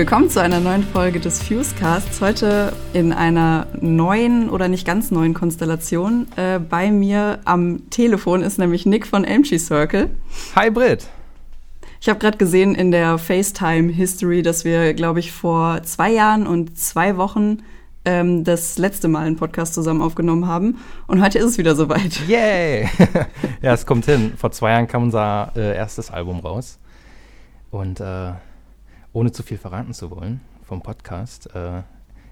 Willkommen zu einer neuen Folge des Fusecasts. Heute in einer neuen oder nicht ganz neuen Konstellation. Äh, bei mir am Telefon ist nämlich Nick von MG Circle. Hi Britt. Ich habe gerade gesehen in der FaceTime-History, dass wir, glaube ich, vor zwei Jahren und zwei Wochen ähm, das letzte Mal einen Podcast zusammen aufgenommen haben. Und heute ist es wieder soweit. Yay! ja, es kommt hin. Vor zwei Jahren kam unser äh, erstes Album raus. Und äh, ohne zu viel verraten zu wollen vom Podcast, äh,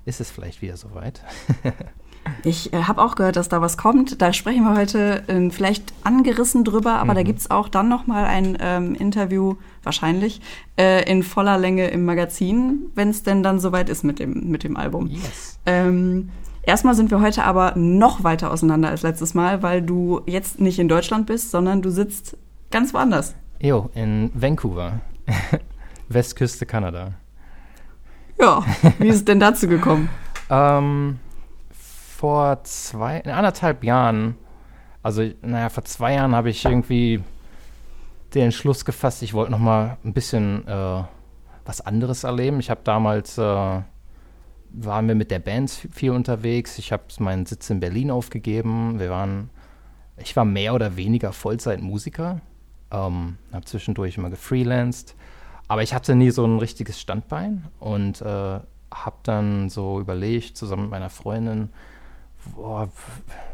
ist es vielleicht wieder soweit. ich äh, habe auch gehört, dass da was kommt. Da sprechen wir heute äh, vielleicht angerissen drüber, aber mhm. da gibt es auch dann noch mal ein ähm, Interview, wahrscheinlich, äh, in voller Länge im Magazin, wenn es denn dann soweit ist mit dem, mit dem Album. Yes. Ähm, Erstmal sind wir heute aber noch weiter auseinander als letztes Mal, weil du jetzt nicht in Deutschland bist, sondern du sitzt ganz woanders. Jo, in Vancouver. Westküste Kanada. Ja, wie ist es denn dazu gekommen? ähm, vor zwei, anderthalb Jahren, also naja, vor zwei Jahren habe ich irgendwie den Entschluss gefasst, ich wollte noch mal ein bisschen äh, was anderes erleben. Ich habe damals, äh, waren wir mit der Band viel unterwegs. Ich habe meinen Sitz in Berlin aufgegeben. Wir waren, ich war mehr oder weniger Vollzeitmusiker. Ähm, habe zwischendurch immer gefreelanced aber ich hatte nie so ein richtiges Standbein und äh, habe dann so überlegt, zusammen mit meiner Freundin, boah,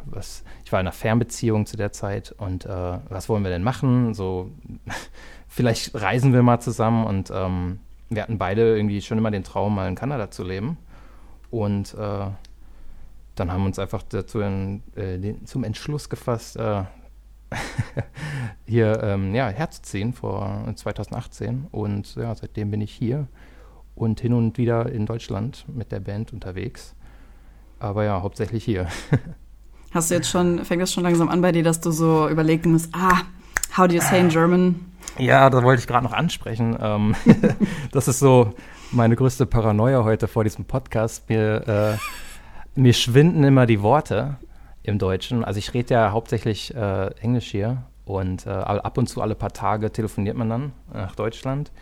was, ich war in einer Fernbeziehung zu der Zeit und äh, was wollen wir denn machen? So, vielleicht reisen wir mal zusammen und ähm, wir hatten beide irgendwie schon immer den Traum, mal in Kanada zu leben. Und äh, dann haben wir uns einfach dazu in, äh, den, zum Entschluss gefasst, äh, hier ähm, ja, herzuziehen vor 2018. Und ja, seitdem bin ich hier und hin und wieder in Deutschland mit der Band unterwegs. Aber ja, hauptsächlich hier. Hast du jetzt schon, fängt das schon langsam an bei dir, dass du so überlegen musst, ah, how do you say in German? Ja, da wollte ich gerade noch ansprechen. Ähm, das ist so meine größte Paranoia heute vor diesem Podcast. Mir, äh, mir schwinden immer die Worte im Deutschen. Also ich rede ja hauptsächlich äh, Englisch hier und äh, ab und zu alle paar Tage telefoniert man dann nach Deutschland.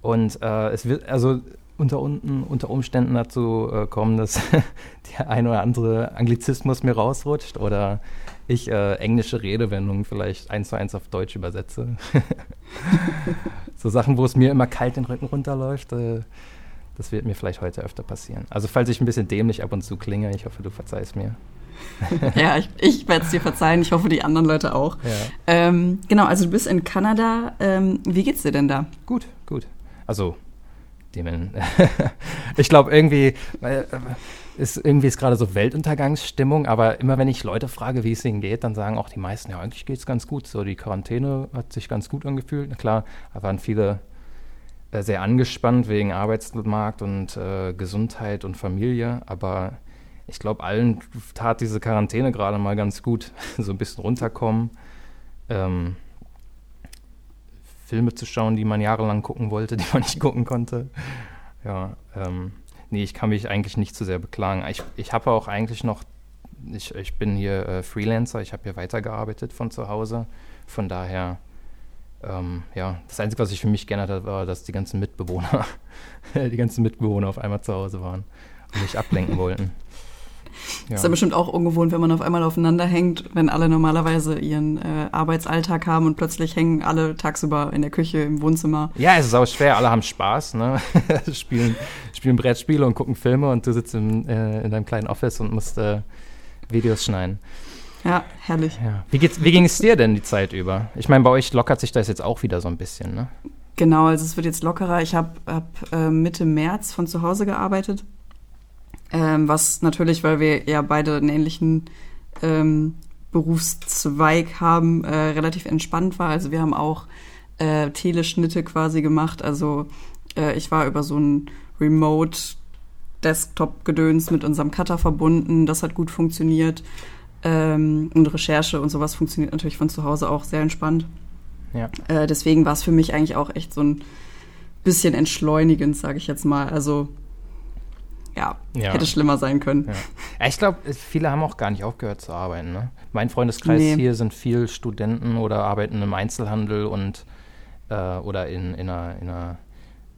Und äh, es wird also unter, unten, unter Umständen dazu äh, kommen, dass der ein oder andere Anglizismus mir rausrutscht oder ich äh, englische Redewendungen vielleicht eins zu eins auf Deutsch übersetze. so Sachen, wo es mir immer kalt den Rücken runterläuft. Äh, das wird mir vielleicht heute öfter passieren. Also falls ich ein bisschen dämlich ab und zu klinge, ich hoffe, du verzeihst mir. Ja, ich, ich werde es dir verzeihen. Ich hoffe, die anderen Leute auch. Ja. Ähm, genau, also du bist in Kanada. Ähm, wie geht's dir denn da? Gut, gut. Also, ich glaube irgendwie äh, ist irgendwie ist gerade so Weltuntergangsstimmung, aber immer wenn ich Leute frage, wie es ihnen geht, dann sagen auch die meisten, ja, eigentlich geht es ganz gut. So die Quarantäne hat sich ganz gut angefühlt. Na klar, da waren viele äh, sehr angespannt wegen Arbeitsmarkt und äh, Gesundheit und Familie, aber ich glaube, allen tat diese Quarantäne gerade mal ganz gut, so ein bisschen runterkommen. Ähm, Filme zu schauen, die man jahrelang gucken wollte, die man nicht gucken konnte. Ja, ähm, nee, ich kann mich eigentlich nicht zu sehr beklagen. Ich, ich habe auch eigentlich noch, ich, ich bin hier äh, Freelancer, ich habe hier weitergearbeitet von zu Hause. Von daher, ähm, ja, das Einzige, was ich für mich geändert habe, war, dass die ganzen Mitbewohner, die ganzen Mitbewohner auf einmal zu Hause waren und mich ablenken wollten. Ja. Ist ja bestimmt auch ungewohnt, wenn man auf einmal aufeinander hängt, wenn alle normalerweise ihren äh, Arbeitsalltag haben und plötzlich hängen alle tagsüber in der Küche, im Wohnzimmer. Ja, es ist auch schwer, alle haben Spaß, ne? spielen, spielen Brettspiele und gucken Filme und du sitzt im, äh, in deinem kleinen Office und musst äh, Videos schneiden. Ja, herrlich. Ja. Wie, geht's, wie ging es dir denn die Zeit über? Ich meine, bei euch lockert sich das jetzt auch wieder so ein bisschen, ne? Genau, also es wird jetzt lockerer. Ich habe hab, äh, Mitte März von zu Hause gearbeitet ähm, was natürlich, weil wir ja beide einen ähnlichen ähm, Berufszweig haben, äh, relativ entspannt war. Also wir haben auch äh, Teleschnitte quasi gemacht. Also äh, ich war über so ein Remote Desktop-Gedöns mit unserem Cutter verbunden. Das hat gut funktioniert. Ähm, und Recherche und sowas funktioniert natürlich von zu Hause auch sehr entspannt. Ja. Äh, deswegen war es für mich eigentlich auch echt so ein bisschen entschleunigend, sage ich jetzt mal. Also ja, ja, hätte schlimmer sein können. Ja. Ich glaube, viele haben auch gar nicht aufgehört zu arbeiten. Ne? Mein Freundeskreis nee. hier sind viel Studenten oder arbeiten im Einzelhandel und äh, oder in, in einer, in einer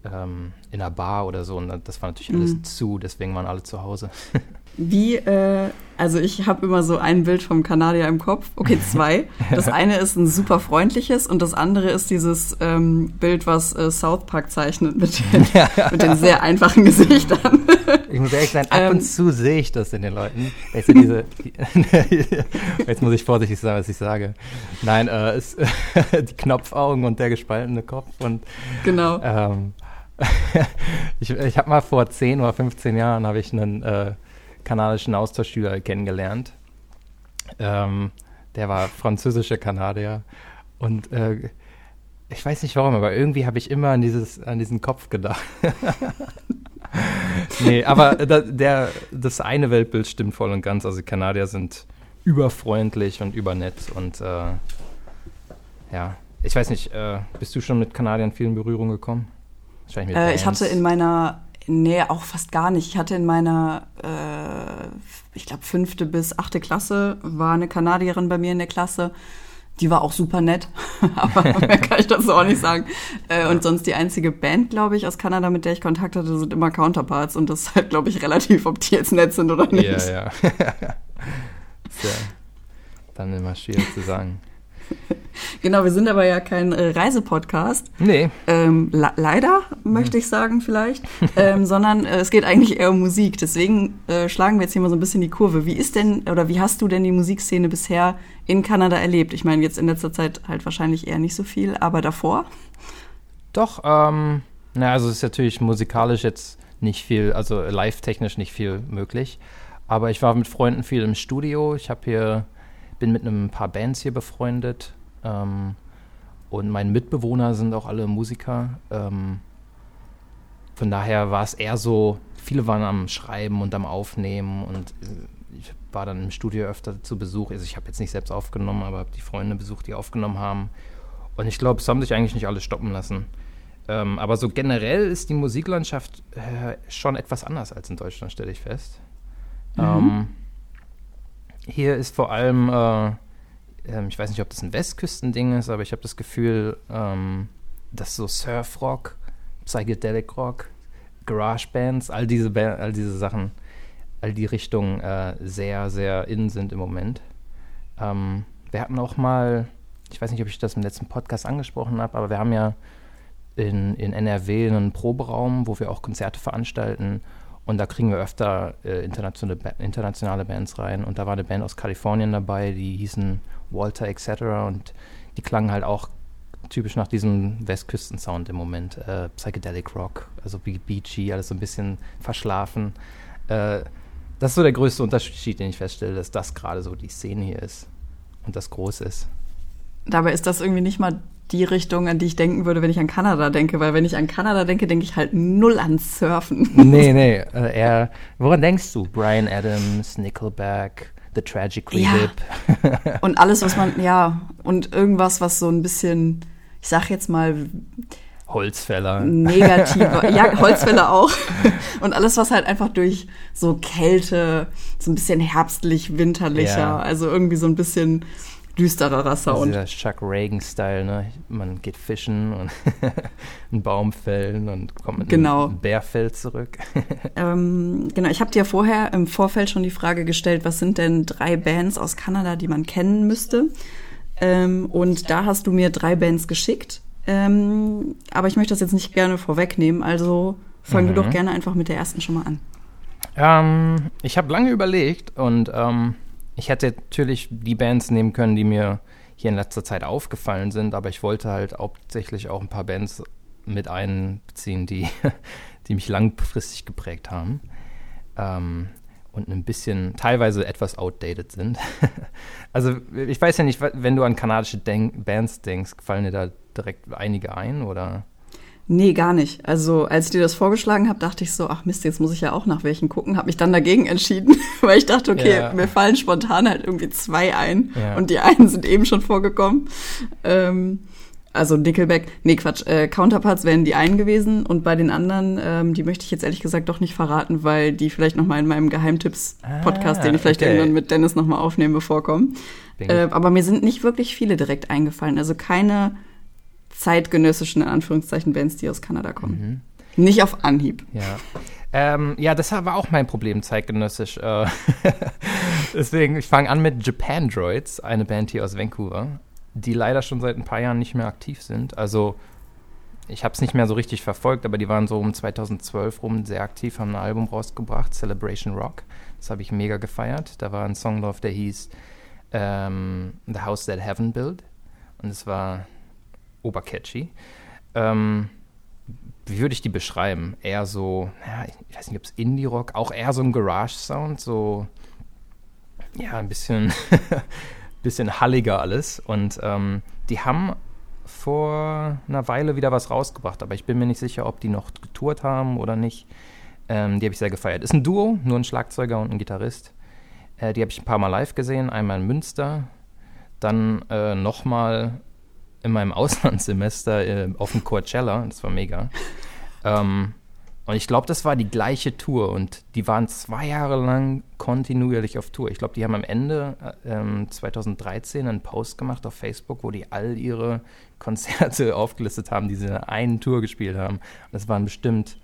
ähm, in einer Bar oder so. Und das war natürlich alles Mhm. zu, deswegen waren alle zu Hause. Wie, äh, also ich habe immer so ein Bild vom Kanadier im Kopf. Okay, zwei. Das eine ist ein super freundliches und das andere ist dieses ähm, Bild, was äh, South Park zeichnet mit den, mit den sehr einfachen Gesichtern. Ich muss ehrlich sein, ab Ähm. und zu sehe ich das in den Leuten. Weißt du, diese, die, jetzt muss ich vorsichtig sagen, was ich sage. Nein, äh, es, die Knopfaugen und der gespaltene Kopf und genau. Ähm, ich ich habe mal vor 10 oder 15 Jahren habe ich einen äh, kanadischen Austauschschüler kennengelernt. Ähm, der war französischer Kanadier und äh, ich weiß nicht warum, aber irgendwie habe ich immer an, dieses, an diesen Kopf gedacht. nee, aber da, der, das eine Weltbild stimmt voll und ganz. Also die Kanadier sind überfreundlich und übernett und äh, ja, ich weiß nicht, äh, bist du schon mit Kanadiern viel in Berührung gekommen? Äh, ich hatte in meiner, nee, auch fast gar nicht. Ich hatte in meiner, äh, ich glaube, fünfte bis achte Klasse war eine Kanadierin bei mir in der Klasse. Die war auch super nett, aber mehr kann ich dazu auch nicht sagen. Äh, und sonst die einzige Band, glaube ich, aus Kanada, mit der ich Kontakt hatte, sind immer Counterparts. Und das ist halt, glaube ich, relativ, ob die jetzt nett sind oder nicht. Ja, ja. Ist ja dann immer schwierig zu sagen. Genau, wir sind aber ja kein äh, Reisepodcast. Nee, Ähm, le- leider, möchte ich sagen vielleicht, ähm, sondern äh, es geht eigentlich eher um Musik. Deswegen äh, schlagen wir jetzt hier mal so ein bisschen die Kurve. Wie ist denn oder wie hast du denn die Musikszene bisher in Kanada erlebt? Ich meine, jetzt in letzter Zeit halt wahrscheinlich eher nicht so viel, aber davor? doch. Ähm, na, also es ist natürlich musikalisch jetzt nicht viel, also live-technisch nicht viel möglich. Aber ich war mit Freunden viel im Studio. Ich habe hier, bin mit einem paar Bands hier befreundet. Ähm, und meine Mitbewohner sind auch alle Musiker. Ähm, von daher war es eher so, viele waren am Schreiben und am Aufnehmen und äh, ich war dann im Studio öfter zu Besuch. Also ich habe jetzt nicht selbst aufgenommen, aber habe die Freunde besucht, die aufgenommen haben. Und ich glaube, es haben sich eigentlich nicht alle stoppen lassen. Ähm, aber so generell ist die Musiklandschaft äh, schon etwas anders als in Deutschland, stelle ich fest. Ähm, hier ist vor allem, äh, ähm, ich weiß nicht, ob das ein Westküstending ist, aber ich habe das Gefühl, ähm, dass so Surfrock, Psychedelic Rock, Garage Bands, all diese, ba all diese Sachen, all die Richtungen äh, sehr, sehr in sind im Moment. Ähm, wir hatten auch mal, ich weiß nicht, ob ich das im letzten Podcast angesprochen habe, aber wir haben ja in, in NRW einen Proberaum, wo wir auch Konzerte veranstalten. Und da kriegen wir öfter äh, internationale, Ba- internationale Bands rein. Und da war eine Band aus Kalifornien dabei, die hießen Walter etc. Und die klangen halt auch typisch nach diesem Westküsten-Sound im Moment. Äh, Psychedelic Rock, also beachy, alles so ein bisschen verschlafen. Äh, das ist so der größte Unterschied, den ich feststelle, dass das gerade so die Szene hier ist und das groß ist. Dabei ist das irgendwie nicht mal die Richtung, an die ich denken würde, wenn ich an Kanada denke, weil wenn ich an Kanada denke, denke ich halt null an Surfen. Nee, nee, äh, eher, woran denkst du? Brian Adams, Nickelback, The Tragically Ja. Hip. Und alles, was man, ja, und irgendwas, was so ein bisschen, ich sag jetzt mal, Holzfäller. negative, ja, Holzfälle auch. Und alles, was halt einfach durch so Kälte, so ein bisschen herbstlich, winterlicher, Ja. also irgendwie so ein bisschen düstererer Sound. dieser Chuck Reagan-Style, ne? Man geht fischen und einen Baum fällen und kommt mit Genau. einem Bärfell zurück. Ähm, genau, ich habe dir vorher im Vorfeld schon die Frage gestellt, was sind denn drei Bands aus Kanada, die man kennen müsste? Ähm, und da hast du mir drei Bands geschickt. Ähm, aber ich möchte das jetzt nicht gerne vorwegnehmen, also fang du Mhm. doch gerne einfach mit der ersten schon mal an. Ähm, ich habe lange überlegt und ähm, ich hätte natürlich die Bands nehmen können, die mir hier in letzter Zeit aufgefallen sind, aber ich wollte halt hauptsächlich auch ein paar Bands mit einbeziehen, die, die mich langfristig geprägt haben ähm, und ein bisschen teilweise etwas outdated sind. also ich weiß ja nicht, wenn du an kanadische Denk Bands denkst, fallen dir da direkt einige ein oder? Nee, gar nicht. Also als ich dir das vorgeschlagen habe, dachte ich so, ach Mist, jetzt muss ich ja auch nach welchen gucken. Habe mich dann dagegen entschieden, weil ich dachte, okay, Ja. mir fallen spontan halt irgendwie zwei ein Ja. und die einen sind eben schon vorgekommen. Ähm, also Nickelback, nee Quatsch, äh, Counterparts wären die einen gewesen und bei den anderen, ähm, die möchte ich jetzt ehrlich gesagt doch nicht verraten, weil die vielleicht noch mal in meinem Geheimtipps-Podcast, Ah, den ich vielleicht okay. irgendwann mit Dennis noch mal aufnehme, vorkommen. Äh, aber mir sind nicht wirklich viele direkt eingefallen. Also keine zeitgenössischen, in Anführungszeichen, Bands, die aus Kanada kommen. Mhm. Nicht auf Anhieb. Ja. Ähm, ja, das war auch mein Problem zeitgenössisch. Äh, deswegen, ich fange an mit Japan Droids, eine Band hier aus Vancouver, die leider schon seit ein paar Jahren nicht mehr aktiv sind. Also, ich habe es nicht mehr so richtig verfolgt, aber die waren so um 2012 rum sehr aktiv, haben ein Album rausgebracht, Celebration Rock. Das habe ich mega gefeiert. Da war ein Song drauf, der hieß ähm, The House That Heaven Built. Und es war obercatchy. Ähm, wie würde ich die beschreiben? Eher so, ja, ich weiß nicht, ob es Indie-Rock, auch eher so ein Garage-Sound, so, ja, ein bisschen, bisschen halliger alles. Und ähm, die haben vor einer Weile wieder was rausgebracht, aber ich bin mir nicht sicher, ob die noch getourt haben oder nicht. Ähm, die habe ich sehr gefeiert. Ist ein Duo, nur ein Schlagzeuger und ein Gitarrist. Äh, die habe ich ein paar Mal live gesehen, einmal in Münster, dann äh, nochmal in meinem Auslandssemester äh, auf dem Coachella. Das war mega. ähm, und ich glaube, das war die gleiche Tour und die waren zwei Jahre lang kontinuierlich auf Tour. Ich glaube, die haben am Ende äh, ähm, 2013 einen Post gemacht auf Facebook, wo die all ihre Konzerte aufgelistet haben, die sie in einer einen Tour gespielt haben. Und das waren bestimmt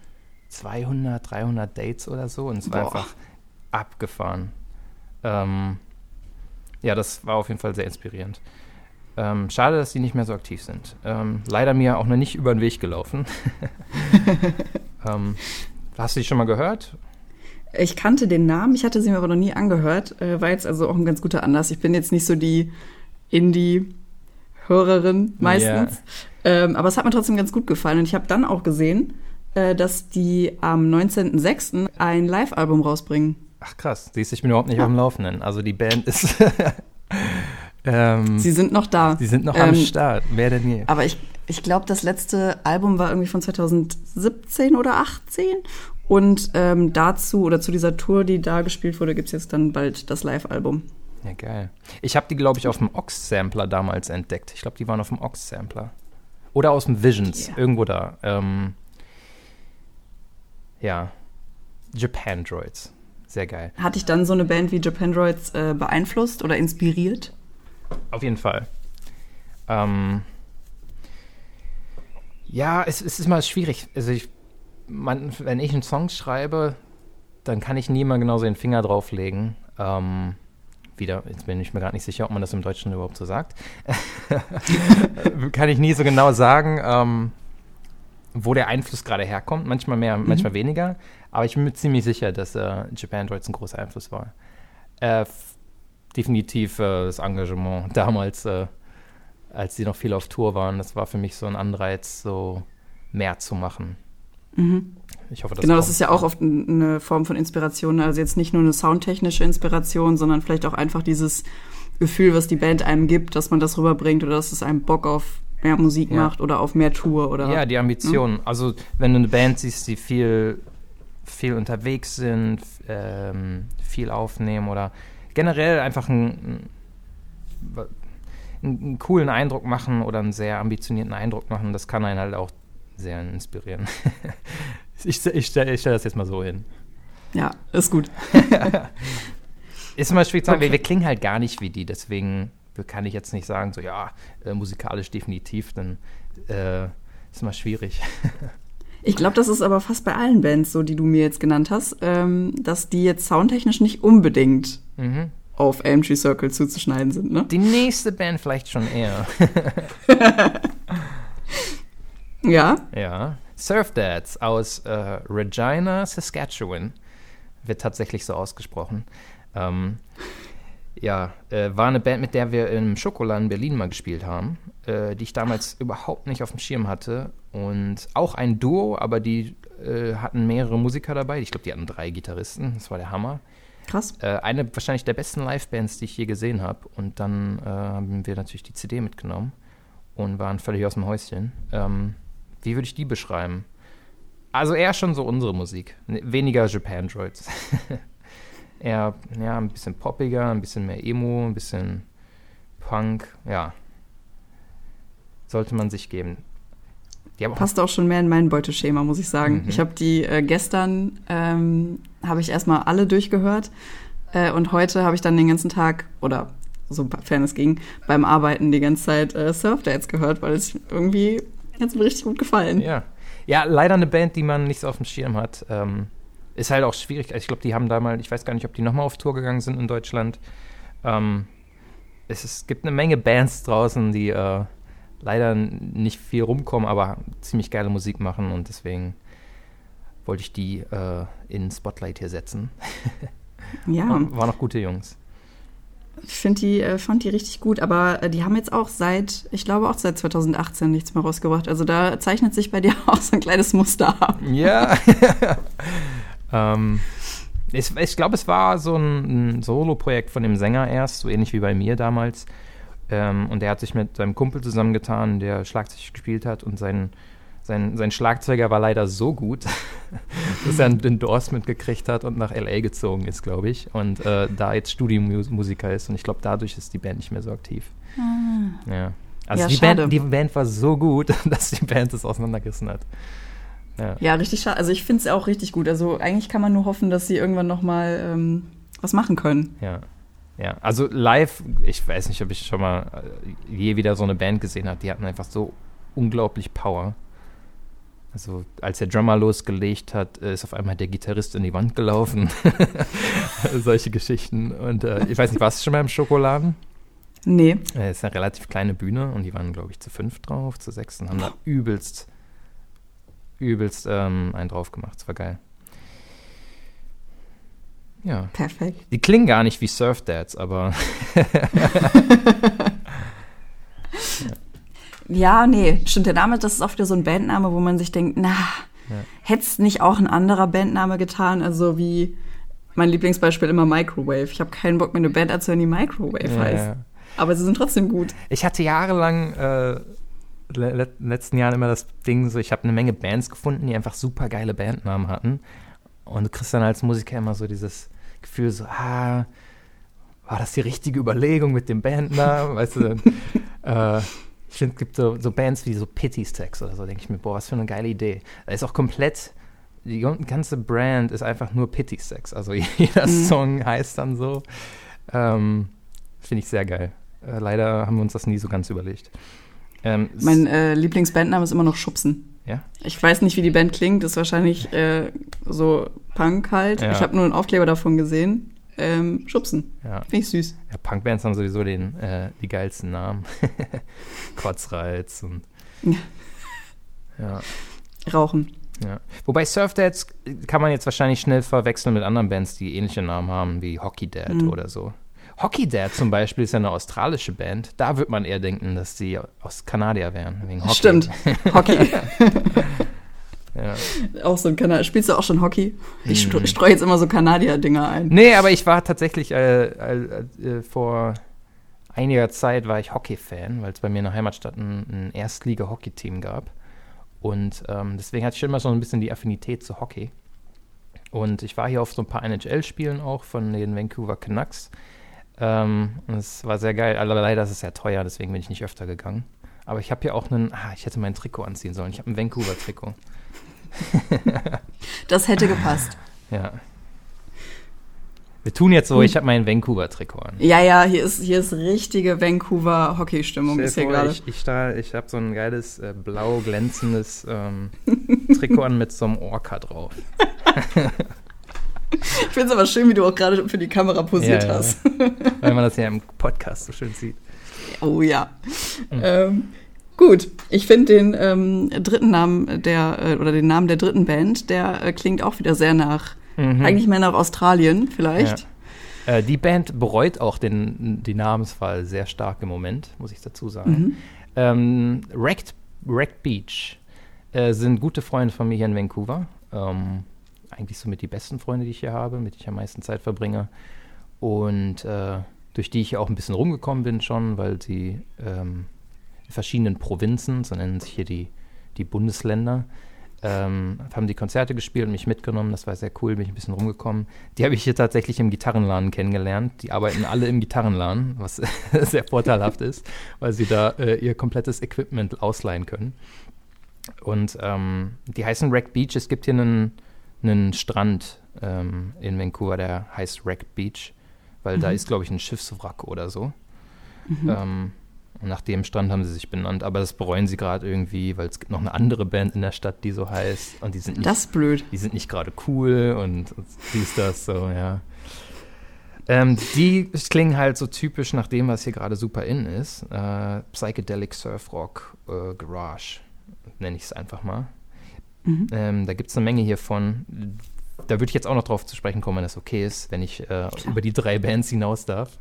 200, 300 Dates oder so und es war Boah. einfach abgefahren. Ähm, ja, das war auf jeden Fall sehr inspirierend. Ähm, schade, dass die nicht mehr so aktiv sind. Ähm, leider mir auch noch nicht über den Weg gelaufen. ähm, hast du die schon mal gehört? Ich kannte den Namen, ich hatte sie mir aber noch nie angehört. Äh, war jetzt also auch ein ganz guter Anlass. Ich bin jetzt nicht so die Indie-Hörerin meistens. Yeah. Ähm, aber es hat mir trotzdem ganz gut gefallen. Und ich habe dann auch gesehen, äh, dass die am 19.06. ein Live-Album rausbringen. Ach krass, siehst du, ich bin überhaupt nicht ja. auf dem Laufenden. Also die Band ist Ähm, sie sind noch da. Sie sind noch ähm, am Start. Wer denn je? Aber ich, ich glaube, das letzte Album war irgendwie von 2017 oder 18. Und ähm, dazu oder zu dieser Tour, die da gespielt wurde, gibt es jetzt dann bald das Live-Album. Ja, geil. Ich habe die, glaube ich, auf dem Ox-Sampler damals entdeckt. Ich glaube, die waren auf dem Ox-Sampler. Oder aus dem Visions, yeah. irgendwo da. Ähm, ja. Japan Droids. Sehr geil. Hat dich dann so eine Band wie Japan Droids äh, beeinflusst oder inspiriert? Auf jeden Fall. Ähm, ja, es, es, ist mal schwierig. Also ich, man, wenn ich einen Song schreibe, dann kann ich nie mal genau so den Finger drauflegen. Ähm, wieder, jetzt bin ich mir gerade nicht sicher, ob man das im Deutschen überhaupt so sagt. kann ich nie so genau sagen, ähm, wo der Einfluss gerade herkommt. Manchmal mehr, mhm. manchmal weniger. Aber ich bin mir ziemlich sicher, dass äh, Japan Droids ein großer Einfluss war. Äh, definitiv äh, das Engagement damals, äh, als sie noch viel auf Tour waren. Das war für mich so ein Anreiz, so mehr zu machen. Mhm. Ich hoffe, das Genau, das ist ja auch oft eine Form von Inspiration. Also jetzt nicht nur eine soundtechnische Inspiration, sondern vielleicht auch einfach dieses Gefühl, was die Band einem gibt, dass man das rüberbringt oder dass es einem Bock auf mehr Musik ja. macht oder auf mehr Tour oder. Ja, die Ambition. Mhm. Also wenn du eine Band siehst, die viel, viel unterwegs sind, ähm, viel aufnehmen oder generell einfach einen, einen, coolen Eindruck machen oder einen sehr ambitionierten Eindruck machen, das kann einen halt auch sehr inspirieren. ich ich stelle stell das jetzt mal so hin. Ja, ist gut. ist immer schwierig zu sagen, okay. wir, wir, klingen halt gar nicht wie die, deswegen kann ich jetzt nicht sagen, so ja, äh, musikalisch definitiv, dann äh, ist immer schwierig. Ich glaube, das ist aber fast bei allen Bands so, die du mir jetzt genannt hast, ähm, dass die jetzt soundtechnisch nicht unbedingt mhm. auf Tree Circle zuzuschneiden sind, ne? Die nächste Band vielleicht schon eher. ja? Ja. Surf Dads aus äh, Regina, Saskatchewan. Wird tatsächlich so ausgesprochen. Ähm, ja, äh, war eine Band, mit der wir im Schokolan in Berlin mal gespielt haben, äh, die ich damals überhaupt nicht auf dem Schirm hatte. Und auch ein Duo, aber die äh, hatten mehrere Musiker dabei. Ich glaube, die hatten drei Gitarristen. Das war der Hammer. Krass. Äh, eine wahrscheinlich der besten Livebands, die ich je gesehen habe. Und dann äh, haben wir natürlich die CD mitgenommen und waren völlig aus dem Häuschen. Ähm, wie würde ich die beschreiben? Also eher schon so unsere Musik. Weniger Japan Droids. eher ja, ein bisschen poppiger, ein bisschen mehr Emo, ein bisschen Punk, ja. Sollte man sich geben. Passt auch schon mehr in mein Beuteschema, muss ich sagen. Mhm. Ich habe die äh, gestern, ähm, habe ich erstmal alle durchgehört äh, und heute habe ich dann den ganzen Tag, oder sofern es ging, beim Arbeiten die ganze Zeit äh, Surf Dates gehört, weil es irgendwie hat mir richtig gut gefallen. Ja, Ja, leider eine Band, die man nicht so auf dem Schirm hat. Ähm, ist halt auch schwierig. Ich glaube, die haben da mal, ich weiß gar nicht, ob die nochmal auf Tour gegangen sind in Deutschland. Ähm, es, es, gibt eine Menge Bands draußen, die äh, leider nicht viel rumkommen, aber ziemlich geile Musik machen und deswegen wollte ich die äh, in Spotlight hier setzen. ja. War, waren noch gute Jungs. Ich finde die, äh, fand die richtig gut, aber äh, die haben jetzt auch seit, ich glaube auch seit 2018 nichts mehr rausgebracht. Also da zeichnet sich bei dir auch so ein kleines Muster ab. Ja. ähm, ich, ich glaube, es war so ein, ein Solo-Projekt von dem Sänger erst, so ähnlich wie bei mir damals. Ähm, und er hat sich mit seinem Kumpel zusammengetan, der Schlagzeug gespielt hat und sein, sein, sein Schlagzeuger war leider so gut, dass er ein Endorsement gekriegt hat und nach L.A. gezogen ist, glaube ich. Und äh, da jetzt Studiomusiker ist. Und ich glaube, dadurch ist die Band nicht mehr so aktiv. Ah. Ja. Also ja, die, Band, die Band war so gut, dass die Band es auseinandergerissen hat. Ja, ja richtig schade. Also ich finde es auch richtig gut. Also eigentlich kann man nur hoffen, dass sie irgendwann noch mal ähm, was machen können. Ja. Ja, also live, ich weiß nicht, ob ich schon mal äh, je wieder so eine Band gesehen habe, die hatten einfach so unglaublich Power. Also als der Drummer losgelegt hat, ist auf einmal der Gitarrist in die Wand gelaufen. Solche Geschichten. Und äh, ich weiß nicht, warst du schon mal im Schokoladen? Nee. Es ist eine relativ kleine Bühne und die waren, glaube ich, zu fünf drauf, zu sechs und haben da übelst, übelst ähm, einen drauf gemacht. Das war geil. Ja. Perfekt. Die klingen gar nicht wie Surf Dads, aber. ja. nee, stimmt. Der Name, das ist wieder so ein Bandname, wo man sich denkt, na, ja. hätte es nicht auch ein anderer Bandname getan? Also wie mein Lieblingsbeispiel immer Microwave. Ich habe keinen Bock, mir eine Band anzuhören, die Microwave ja, heißt. Ja. Aber sie sind trotzdem gut. Ich hatte jahrelang, äh, le letzten Jahren immer das Ding, so ich habe eine Menge Bands gefunden, die einfach super geile Bandnamen hatten. Und du kriegst dann als Musiker immer so dieses Gefühl, so, ah, war das die richtige Überlegung mit dem Bandnamen? weißt du, äh, ich finde, es gibt so, so, Bands wie so Pity Stacks oder so, denke ich mir, boah, was für eine geile Idee. Da ist auch komplett, die ganze Brand ist einfach nur Pity Stacks. Also jeder mhm. Song heißt dann so. Ähm, finde ich sehr geil. Äh, leider haben wir uns das nie so ganz überlegt. Ähm, mein äh, Lieblingsbandname ist immer noch Schubsen. Ja? Ich weiß nicht, wie die Band klingt. Das ist wahrscheinlich äh, so Punk halt. Ja. Ich habe nur einen Aufkleber davon gesehen. Ähm, Schubsen. Ja. Finde ich süß. Ja, Punkbands haben sowieso den, äh, die geilsten Namen. Kotzreiz und. ja. Rauchen. Ja. Wobei Surf Dads kann man jetzt wahrscheinlich schnell verwechseln mit anderen Bands, die ähnliche Namen haben, wie Hockey Dad mhm. oder so. Hockey Dad zum Beispiel ist ja eine australische Band. Da würde man eher denken, dass sie aus Kanadier wären. Wegen Hockey. Stimmt. Hockey. ja. Auch so ein Kanadier. Spielst du auch schon Hockey? Ich hm. streue jetzt immer so Kanadier-Dinger ein. Nee, aber ich war tatsächlich äh, äh, äh, vor einiger Zeit war ich Hockey-Fan, weil es bei mir in der Heimatstadt ein, ein Erstliga-Hockey-Team gab. Und ähm, deswegen hatte ich schon immer so ein bisschen die Affinität zu Hockey. Und ich war hier auf so ein paar NHL-Spielen auch von den Vancouver Canucks. Ähm, und es war sehr geil. Aber leider ist es sehr teuer, deswegen bin ich nicht öfter gegangen. Aber ich habe hier auch einen, ah, ich hätte mein Trikot anziehen sollen. Ich habe ein Vancouver-Trikot. das hätte gepasst. Ja. Wir tun jetzt so, ich habe mein Vancouver-Trikot an. Ja, ja, hier ist, hier ist richtige Vancouver-Hockey-Stimmung ist hier gerade. Ich, ich, ich habe so ein geiles, äh, blau glänzendes ähm, Trikot an mit so einem Orca drauf. Ich finde es aber schön, wie du auch gerade für die Kamera posiert ja, hast. Ja. Weil man das ja im Podcast so schön sieht. Oh ja. Mhm. Ähm, gut, ich finde den ähm, dritten Namen der, äh, oder den Namen der dritten Band, der äh, klingt auch wieder sehr nach, mhm. eigentlich mehr nach Australien vielleicht. Ja. Äh, die Band bereut auch den, die Namenswahl sehr stark im Moment, muss ich dazu sagen. Mhm. Ähm, Wrecked, Wrecked Beach äh, sind gute Freunde von mir hier in Vancouver. Ähm, eigentlich somit die besten Freunde, die ich hier habe, mit denen ich am meisten Zeit verbringe. Und äh, durch die ich auch ein bisschen rumgekommen bin schon, weil sie ähm, in verschiedenen Provinzen, so nennen sich hier die, die Bundesländer, ähm, haben die Konzerte gespielt und mich mitgenommen. Das war sehr cool, bin ich ein bisschen rumgekommen. Die habe ich hier tatsächlich im Gitarrenladen kennengelernt. Die arbeiten alle im Gitarrenladen, was sehr vorteilhaft ist, weil sie da äh, ihr komplettes Equipment ausleihen können. Und ähm, die heißen Rack Beach. Es gibt hier einen einen Strand ähm, in Vancouver, der heißt Wreck Beach, weil mhm. da ist, glaube ich, ein Schiffswrack oder so. Mhm. Ähm, nach dem Strand haben sie sich benannt, aber das bereuen sie gerade irgendwie, weil es gibt noch eine andere Band in der Stadt, die so heißt. Und die sind nicht, Das ist blöd. die sind nicht gerade cool und dies, das, so, ja. Ähm, die klingen halt so typisch nach dem, was hier gerade super in ist. Äh, Psychedelic Surf Rock äh, Garage, nenne ich es einfach mal. Mhm. Ähm, da gibt es eine Menge hiervon. Da würde ich jetzt auch noch drauf zu sprechen kommen, wenn das okay ist, wenn ich äh, über die drei Bands hinaus darf.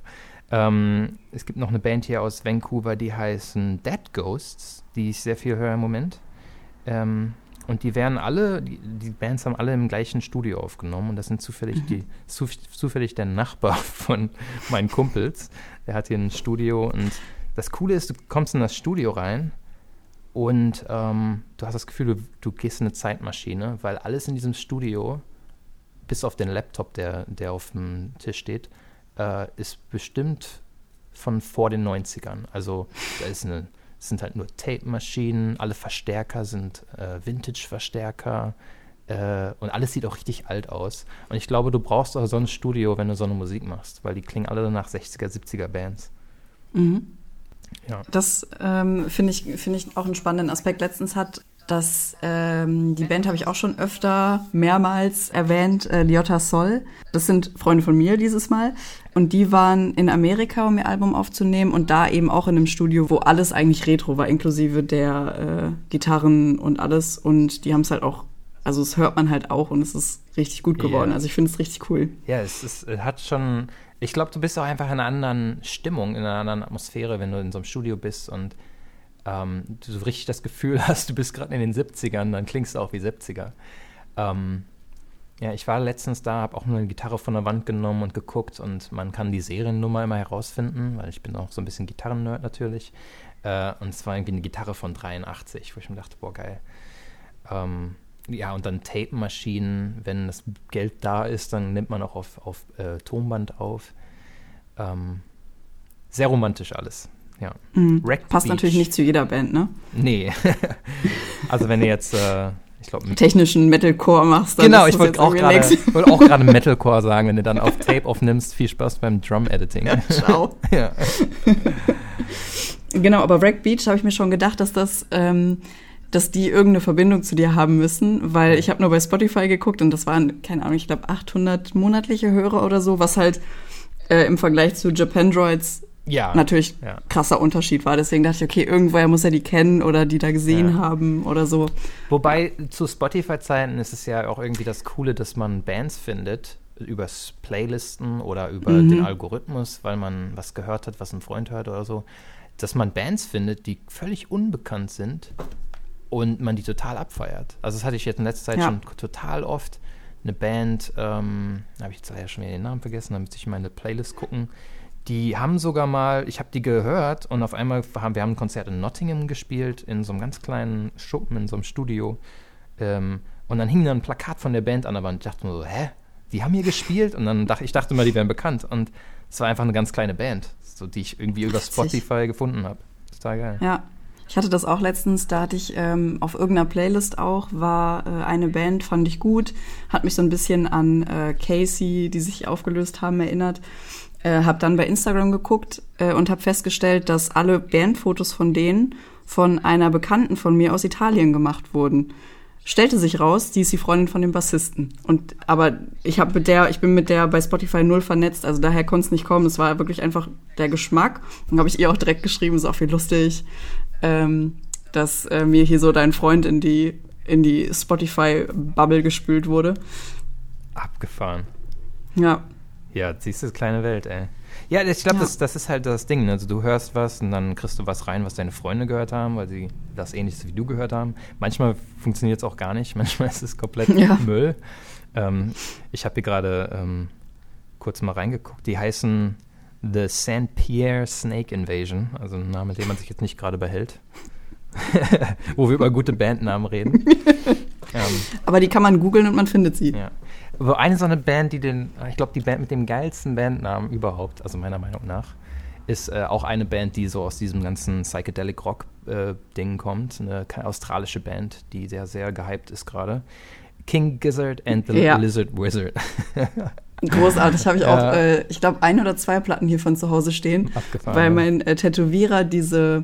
Ähm, es gibt noch eine Band hier aus Vancouver, die heißen Dead Ghosts, die ich sehr viel höre im Moment. Ähm, und die werden alle, die, die Bands haben alle im gleichen Studio aufgenommen und das sind zufällig die, zu, zufällig der Nachbar von meinen Kumpels. Der hat hier ein Studio und das Coole ist, du kommst in das Studio rein und ähm, du hast das Gefühl, du, du gehst in eine Zeitmaschine, weil alles in diesem Studio, bis auf den Laptop, der, der auf dem Tisch steht, äh, ist bestimmt von vor den 90ern. Also da ist eine, es sind halt nur Tape-Maschinen, alle Verstärker sind äh, Vintage-Verstärker äh, und alles sieht auch richtig alt aus. Und ich glaube, du brauchst auch so ein Studio, wenn du so eine Musik machst, weil die klingen alle nach 60er, 70er Bands. Mhm. Ja. Das ähm, finde ich, finde ich auch einen spannenden Aspekt. Letztens hat das, ähm, die Band habe ich auch schon öfter mehrmals erwähnt, äh, Liotta Sol. Das sind Freunde von mir dieses Mal. Und die waren in Amerika, um ihr Album aufzunehmen und da eben auch in einem Studio, wo alles eigentlich Retro war, inklusive der äh, Gitarren und alles. Und die haben es halt auch, also es hört man halt auch und es ist richtig gut geworden. Ja. Also ich finde es richtig cool. Ja, es ist, es hat schon. Ich glaube, du bist auch einfach in einer anderen Stimmung, in einer anderen Atmosphäre, wenn du in so einem Studio bist und ähm, du so richtig das Gefühl hast, du bist gerade in den 70ern, dann klingst du auch wie 70er. Ähm, ja, ich war letztens da, habe auch nur eine Gitarre von der Wand genommen und geguckt und man kann die Seriennummer immer herausfinden, weil ich bin auch so ein bisschen Gitarrennerd natürlich. Äh, und es war irgendwie eine Gitarre von 83, wo ich mir dachte, boah, geil. Ähm, ja, und dann Tape-Maschinen, wenn das Geld da ist, dann nimmt man auch auf, auf äh, Tonband auf. Ähm, sehr romantisch alles, ja. Mhm. Passt Beach. natürlich nicht zu jeder Band, ne? Nee. also wenn ihr jetzt, äh, ich glaube, Technischen Metalcore machst, dann Genau, ich wollte auch gerade wollte auch gerade Metalcore sagen, wenn du dann auf Tape aufnimmst. Viel Spaß beim Drum-Editing. Ciao. ja. Genau, aber Wreck Beach habe ich mir schon gedacht, dass das, ähm, dass die irgendeine Verbindung zu dir haben müssen, weil ich habe nur bei Spotify geguckt und das waren, keine Ahnung, ich glaube 800 monatliche Hörer oder so, was halt äh, im Vergleich zu Japandroids ja. natürlich Ja. krasser Unterschied war. Deswegen dachte ich, okay, irgendwoher muss er die kennen oder die da gesehen Ja. haben oder so. Wobei zu Spotify-Zeiten ist es ja auch irgendwie das Coole, dass man Bands findet über Playlisten oder über Mhm. den Algorithmus, weil man was gehört hat, was ein Freund hört oder so, dass man Bands findet, die völlig unbekannt sind und man die total abfeiert. Also das hatte ich jetzt in letzter Zeit Ja. schon total oft. Eine Band, ähm, habe ich jetzt leider schon wieder den Namen vergessen, da müsste ich in meine Playlist gucken. Die haben sogar mal, ich habe die gehört und auf einmal haben wir haben ein Konzert in Nottingham gespielt, in so einem ganz kleinen Schuppen, in so einem Studio. Ähm, und dann hing da ein Plakat von der Band an der Wand. Ich dachte mir so, hä? Die haben hier gespielt? Und dann dachte ich dachte mal, die wären bekannt. Und es war einfach eine ganz kleine Band, so, die ich irgendwie über. Spotify gefunden habe. Total geil. Ja. Ich hatte das auch letztens, da hatte ich ähm, auf irgendeiner Playlist auch, war äh, eine Band, fand ich gut, hat mich so ein bisschen an äh, Casey, die sich aufgelöst haben, erinnert. Äh, hab dann bei Instagram geguckt äh, und habe festgestellt, dass alle Bandfotos von denen von einer Bekannten von mir aus Italien gemacht wurden. Stellte sich raus, die ist die Freundin von dem Bassisten. Und aber ich habe mit der, ich bin mit der bei Spotify null vernetzt, also daher konnte es nicht kommen. Es war wirklich einfach der Geschmack. Dann habe ich ihr auch direkt geschrieben, ist auch viel lustig, ähm, dass äh, mir hier so dein Freund in die in die Spotify-Bubble gespült wurde. Abgefahren. Ja, Ja, siehst du, kleine Welt, ey. Ja, ich glaube, Ja. das, das ist halt das Ding. ne? Also du hörst was und dann kriegst du was rein, was deine Freunde gehört haben, weil sie das ähnliches wie du gehört haben. Manchmal funktioniert es auch gar nicht, manchmal ist es komplett Ja. Müll. Ähm, ich habe hier gerade ähm, kurz mal reingeguckt. Die heißen The St. Pierre Snake Invasion, also ein Name, den man sich jetzt nicht gerade behält. Wo wir über gute Bandnamen reden. ähm, aber die kann man googeln und man findet sie. ja. Aber eine so eine Band, die den, ich glaube, die Band mit dem geilsten Bandnamen überhaupt, also meiner Meinung nach, ist äh, auch eine Band, die so aus diesem ganzen Psychedelic Rock-Ding kommt. Eine australische Band, die sehr, sehr gehypt ist gerade. King Gizzard and the Ja. Lizard Wizard. Großartig, habe ich auch, Ja. äh, ich glaube, ein oder zwei Platten hier von zu Hause stehen, Abgefahren. weil mein äh, Tätowierer diese,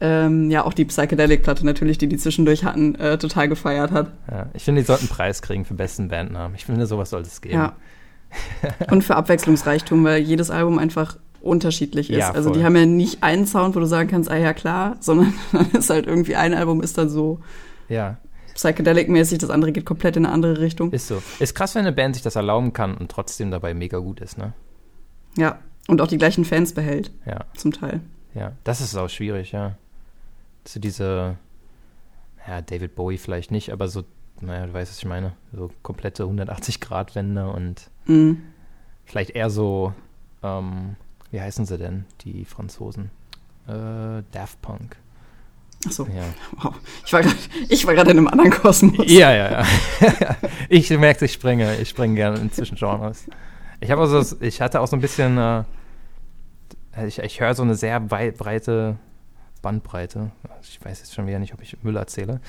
ähm, ja, auch die Psychedelic-Platte natürlich, die die zwischendurch hatten, äh, total gefeiert hat. ja, ich finde, die sollten einen Preis kriegen für besten Bandnamen. Ich finde, sowas sollte es geben. Ja. Und für Abwechslungsreichtum, weil jedes Album einfach unterschiedlich ist. Ja, also die haben ja nicht einen Sound, wo du sagen kannst, ah ja klar, sondern dann ist halt irgendwie ein Album ist dann so ja. Psychedelic-mäßig, das andere geht komplett in eine andere Richtung. Ist so. Ist krass, wenn eine Band sich das erlauben kann und trotzdem dabei mega gut ist, ne? Ja. Und auch die gleichen Fans behält, Ja, zum Teil. ja. Das ist auch schwierig, ja. So diese, ja, David Bowie vielleicht nicht, aber so, naja, du weißt, was ich meine. So komplette 180-Grad-Wende und Mhm. vielleicht eher so, ähm, wie heißen sie denn, die Franzosen? Äh, Daft Punk. Ach so. Ja. Wow. Ich war grad- ich war gerade in einem anderen Kosmos. Ja, ja, ja. ich merke, ich springe, ich springe gerne in Zwischengenres. Ich habe also, ich hatte auch so ein bisschen, äh, ich, ich höre so eine sehr weit, breite Bandbreite. Ich weiß jetzt schon wieder nicht, ob ich Müll erzähle,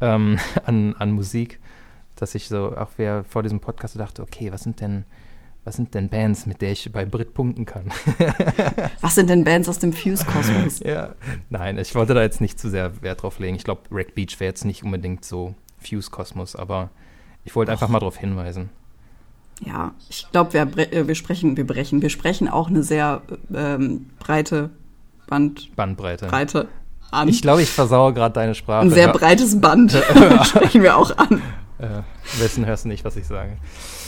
ähm, an, an Musik, dass ich so auch wer vor diesem Podcast dachte, okay, was sind denn, was sind denn Bands, mit der ich bei Brit punkten kann? Was sind denn Bands aus dem Fuse-Kosmos? ja. Nein, ich wollte da jetzt nicht zu sehr Wert drauf legen. Ich glaube, Rack Beach wäre jetzt nicht unbedingt so Fuse-Kosmos, aber ich wollte einfach mal darauf hinweisen. Ja, ich glaube, wir, äh, wir sprechen, wir brechen, wir sprechen auch eine sehr ähm, breite Bandbreite Bandbreite. an. Ich glaube, ich versaue gerade deine Sprache. Ein sehr breites Band sprechen wir auch an. Äh, wessen hörst du nicht, was ich sage?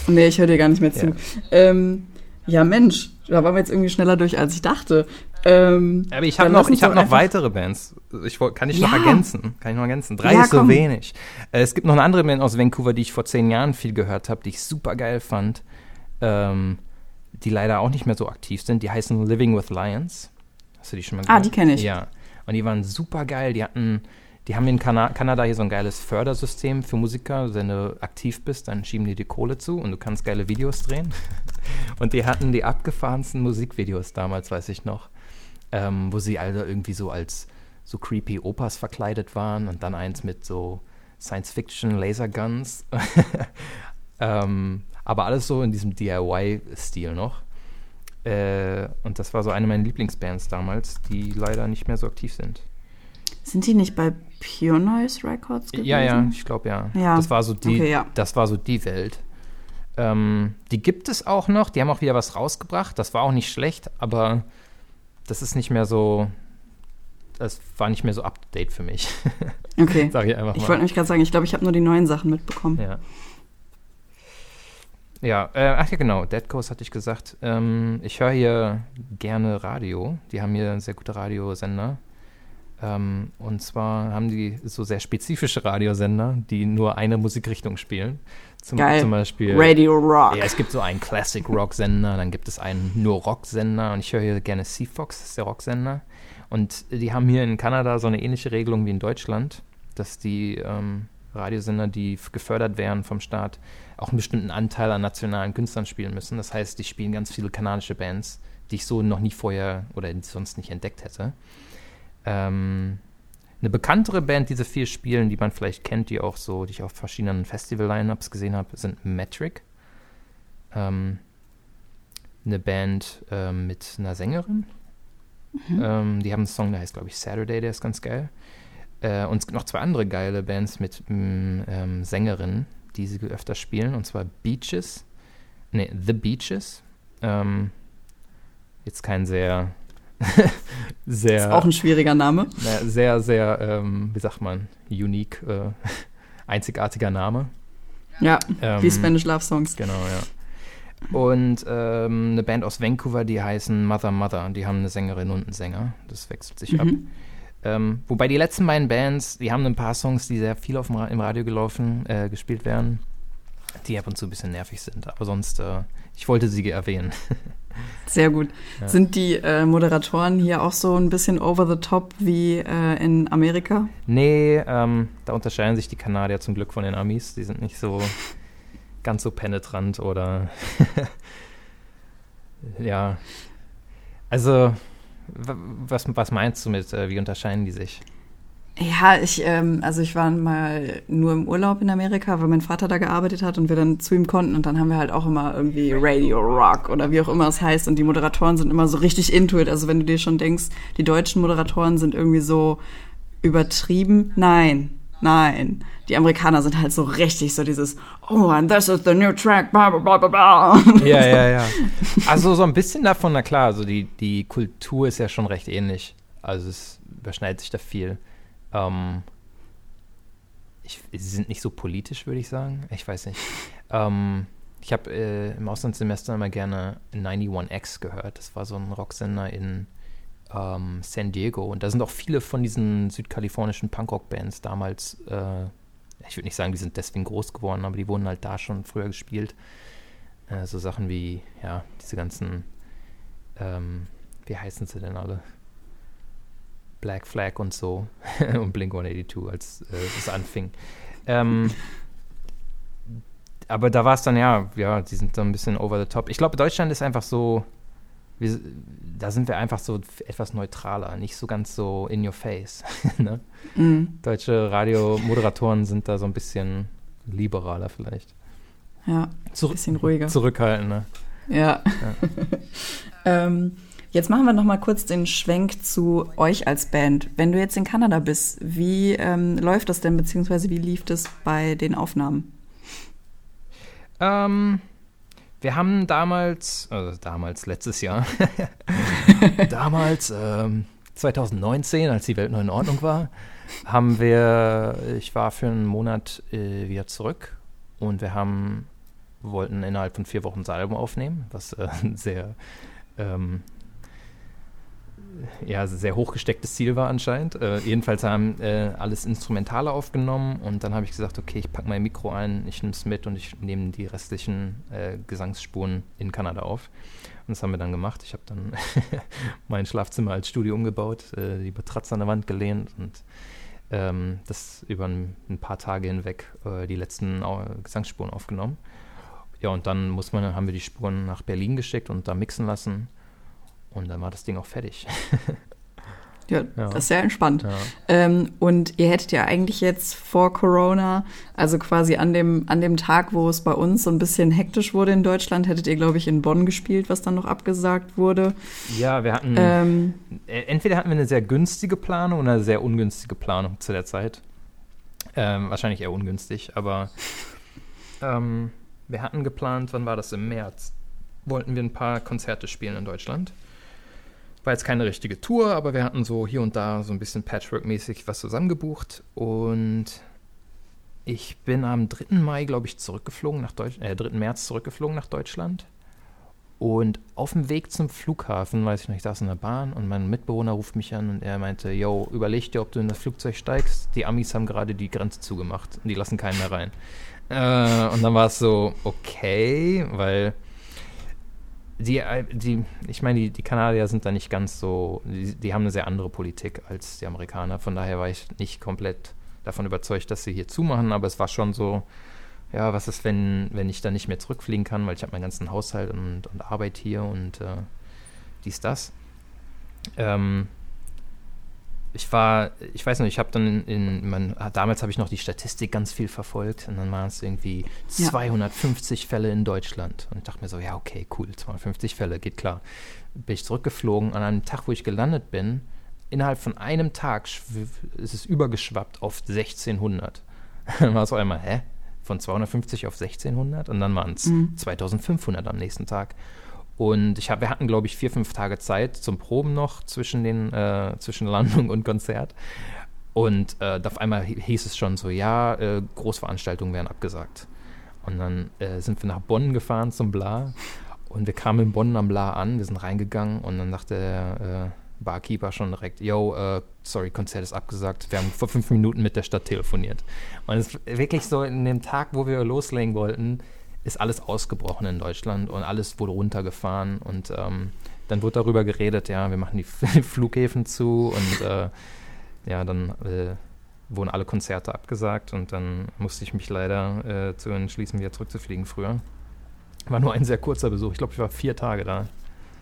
Nee, ich höre dir gar nicht mehr zu. Ja. Ähm, ja, Mensch, da waren wir jetzt irgendwie schneller durch, als ich dachte. Ähm, Aber ich habe noch, ich hab noch weitere Bands. Ich kann ich noch Ja. ergänzen? Kann ich noch ergänzen? Drei Ja, ist so komm. wenig. Äh, es gibt noch eine andere Band aus Vancouver, die ich vor zehn Jahren viel gehört habe, die ich super geil fand, ähm, die leider auch nicht mehr so aktiv sind. Die heißen Living with Lions. Hast du die schon mal Ah, gehört? die kenn ich. Ja. Und die waren super geil. Die hatten, die haben in Kana Kanada hier so ein geiles Fördersystem für Musiker. Wenn du aktiv bist, dann schieben die dir Kohle zu und du kannst geile Videos drehen. Und die hatten die abgefahrensten Musikvideos damals, weiß ich noch ähm, wo sie alle irgendwie so als so creepy Opas verkleidet waren und dann eins mit so Science-Fiction Laserguns. ähm, aber alles so in diesem DIY-Stil noch. Äh, und das war so eine meiner Lieblingsbands damals, die leider nicht mehr so aktiv sind. Sind die nicht bei Pure Noise Records gewesen? Ja, ja, ich glaube ja. Ja. Das war so die, Okay, ja. das war so die Welt. Ähm, die gibt es auch noch. Die haben auch wieder was rausgebracht. Das war auch nicht schlecht, aber das ist nicht mehr so. Das war nicht mehr so up to date für mich. Okay. Sag ich einfach Ich mal. wollte nämlich gerade sagen, ich glaube, ich habe nur die neuen Sachen mitbekommen. Ja. Ja, äh, ach ja, genau, Dead Coast hatte ich gesagt. Ähm, ich höre hier gerne Radio. Die haben hier sehr gute Radiosender. Ähm, und zwar haben die so sehr spezifische Radiosender, die nur eine Musikrichtung spielen. Zum, Geil. zum Beispiel. Radio Rock. Ja, es gibt so einen Classic Rock Sender, dann gibt es einen nur Rock Sender und ich höre hier gerne Seafox, das ist der Rocksender. Und die haben hier in Kanada so eine ähnliche Regelung wie in Deutschland, dass die ähm, Radiosender, die gefördert werden vom Staat, auch einen bestimmten Anteil an nationalen Künstlern spielen müssen. Das heißt, die spielen ganz viele kanadische Bands, die ich so noch nie vorher oder sonst nicht entdeckt hätte. Ähm, eine bekanntere Band, die sie viel spielen, die man vielleicht kennt, die auch so, die ich auf verschiedenen Festival-Lineups gesehen habe, sind Metric. Ähm, eine Band ähm, mit einer Sängerin. Ähm, die haben einen Song, der heißt, glaube ich, Saturday, der ist ganz geil. Äh, und es gibt noch zwei andere geile Bands mit mm, ähm, Sängerinnen, die sie öfter spielen, und zwar Beaches. Ne, The Beaches. Ähm, jetzt kein sehr, sehr Ist auch ein schwieriger Name. na, sehr, sehr, ähm, wie sagt man, unique, äh, einzigartiger Name. Ja, Ähm, wie Spanish Love Songs. Genau, ja. Und ähm, eine Band aus Vancouver, die heißen Mother Mother. Die haben eine Sängerin und einen Sänger. Das wechselt sich ab. Mhm. Ähm, wobei die letzten beiden Bands, die haben ein paar Songs, die sehr viel auf dem Ra im Radio gelaufen, äh, gespielt werden, die ab und zu ein bisschen nervig sind. Aber sonst, äh, ich wollte sie erwähnen. Sehr gut. Ja. Sind die äh, Moderatoren hier auch so ein bisschen over the top wie äh, in Amerika? Nee, ähm, da unterscheiden sich die Kanadier zum Glück von den Amis. Die sind nicht so ganz so penetrant oder ja. Also, wa- was, was meinst du mit, äh, wie unterscheiden die sich? Ja, ich, ähm, also ich war mal nur im Urlaub in Amerika, weil mein Vater da gearbeitet hat und wir dann zu ihm konnten und dann haben wir halt auch immer irgendwie Radio Rock oder wie auch immer es heißt und die Moderatoren sind immer so richtig into it. Also wenn du dir schon denkst, die deutschen Moderatoren sind irgendwie so übertrieben, nein, nein. Die Amerikaner sind halt so richtig so dieses, oh, and this is the new track, bla bla bla bla. Ja, ja, ja. Also so ein bisschen davon, na klar, also die, die Kultur ist ja schon recht ähnlich. Also es überschneidet sich da viel. Ähm, ich, sie sind nicht so politisch, würde ich sagen. Ich weiß nicht. Ähm, ich habe äh, im Auslandssemester immer gerne 91X gehört. Das war so ein Rocksender in ähm, San Diego. Und da sind auch viele von diesen südkalifornischen Punkrock-Bands damals, äh, ich würde nicht sagen, die sind deswegen groß geworden, aber die wurden halt da schon früher gespielt. Äh, so Sachen wie, ja, diese ganzen, ähm, wie heißen sie denn alle? Black Flag und so und Blink 182, als äh, es anfing. Ähm, aber da war es dann ja, ja, die sind dann ein bisschen over the top. Ich glaube, Deutschland ist einfach so, wir, da sind wir einfach so etwas neutraler, nicht so ganz so in your face. ne? mm. Deutsche Radiomoderatoren sind da so ein bisschen liberaler vielleicht. Ja, ein bisschen ruhiger. Zurückhaltender. Ja. ja. ähm, Jetzt machen wir noch mal kurz den Schwenk zu euch als Band. Wenn du jetzt in Kanada bist, wie ähm, läuft das denn, beziehungsweise wie lief das bei den Aufnahmen? Ähm, wir haben damals, also damals letztes Jahr, damals ähm, 2019, als die Welt noch in Ordnung war, haben wir, ich war für einen Monat äh, wieder zurück und wir haben, wollten innerhalb von vier Wochen ein Album aufnehmen, was äh, sehr ähm, ja, sehr hochgestecktes Ziel war anscheinend. Äh, jedenfalls haben äh, alles Instrumentale aufgenommen und dann habe ich gesagt, okay, ich packe mein Mikro ein, ich nehme es mit und ich nehme die restlichen äh, Gesangsspuren in Kanada auf. Und das haben wir dann gemacht. Ich habe dann mein Schlafzimmer als Studio umgebaut, äh, die Matratze an der Wand gelehnt und ähm, das über ein, ein, paar Tage hinweg äh, die letzten Gesangsspuren aufgenommen. Ja, und dann muss man, haben wir die Spuren nach Berlin geschickt und da mixen lassen. Und dann war das Ding auch fertig. Ja, ja, das ist sehr entspannt. Ja. Ähm, und ihr hättet ja eigentlich jetzt vor Corona, also quasi an dem, an dem Tag, wo es bei uns so ein bisschen hektisch wurde in Deutschland, hättet ihr, glaube ich, in Bonn gespielt, was dann noch abgesagt wurde. Ja, wir hatten, ähm, äh, entweder hatten wir eine sehr günstige Planung oder eine sehr ungünstige Planung zu der Zeit. Ähm, wahrscheinlich eher ungünstig, aber ähm, wir hatten geplant, wann war das, im März, wollten wir ein paar Konzerte spielen in Deutschland. War jetzt keine richtige Tour, aber wir hatten so hier und da so ein bisschen Patchwork-mäßig was zusammengebucht. Und ich bin am 3. Mai, glaube ich, zurückgeflogen nach Deutschland, äh, 3. März zurückgeflogen nach Deutschland. Und auf dem Weg zum Flughafen, weiß ich noch, ich saß in der Bahn und mein Mitbewohner ruft mich an und er meinte, yo, überleg dir, ob du in das Flugzeug steigst. Die Amis haben gerade die Grenze zugemacht und die lassen keinen mehr rein. Äh, und dann war es so, okay, weil die, äh, die, ich meine, die, die Kanadier sind da nicht ganz so, die, die, haben eine sehr andere Politik als die Amerikaner. Von daher war ich nicht komplett davon überzeugt, dass sie hier zumachen, aber es war schon so, ja, was ist, wenn, wenn ich da nicht mehr zurückfliegen kann, weil ich habe meinen ganzen Haushalt und, und Arbeit hier und äh, dies, das. Ähm, ich war, ich weiß nicht, ich habe dann in, man, damals habe ich noch die Statistik ganz viel verfolgt und dann waren es irgendwie ja. 250 Fälle in Deutschland. Und ich dachte mir so, ja, okay, cool, 250 Fälle, geht klar. Bin ich zurückgeflogen an einem Tag, wo ich gelandet bin, innerhalb von einem Tag ist es übergeschwappt auf 1600. dann war es auf einmal, hä? Von 250 auf 1600 und dann waren es mhm. 2500 am nächsten Tag. Und ich hab, wir hatten, glaube ich, vier, fünf Tage Zeit zum Proben noch zwischen, den, äh, zwischen Landung und Konzert. Und äh, auf einmal hieß es schon so, ja, äh, Großveranstaltungen werden abgesagt. Und dann äh, sind wir nach Bonn gefahren zum Bla. Und wir kamen in Bonn am Bla an, wir sind reingegangen und dann dachte der äh, Barkeeper schon direkt, yo, äh, sorry, Konzert ist abgesagt. Wir haben vor fünf Minuten mit der Stadt telefoniert. Und es ist wirklich so in dem Tag, wo wir loslegen wollten, ist alles ausgebrochen in Deutschland und alles wurde runtergefahren und ähm, dann wurde darüber geredet, ja, wir machen die Flughäfen zu und äh, ja, dann äh, wurden alle Konzerte abgesagt und dann musste ich mich leider äh, zu entschließen, wieder zurückzufliegen früher. War nur ein sehr kurzer Besuch. Ich glaube, ich war vier Tage da.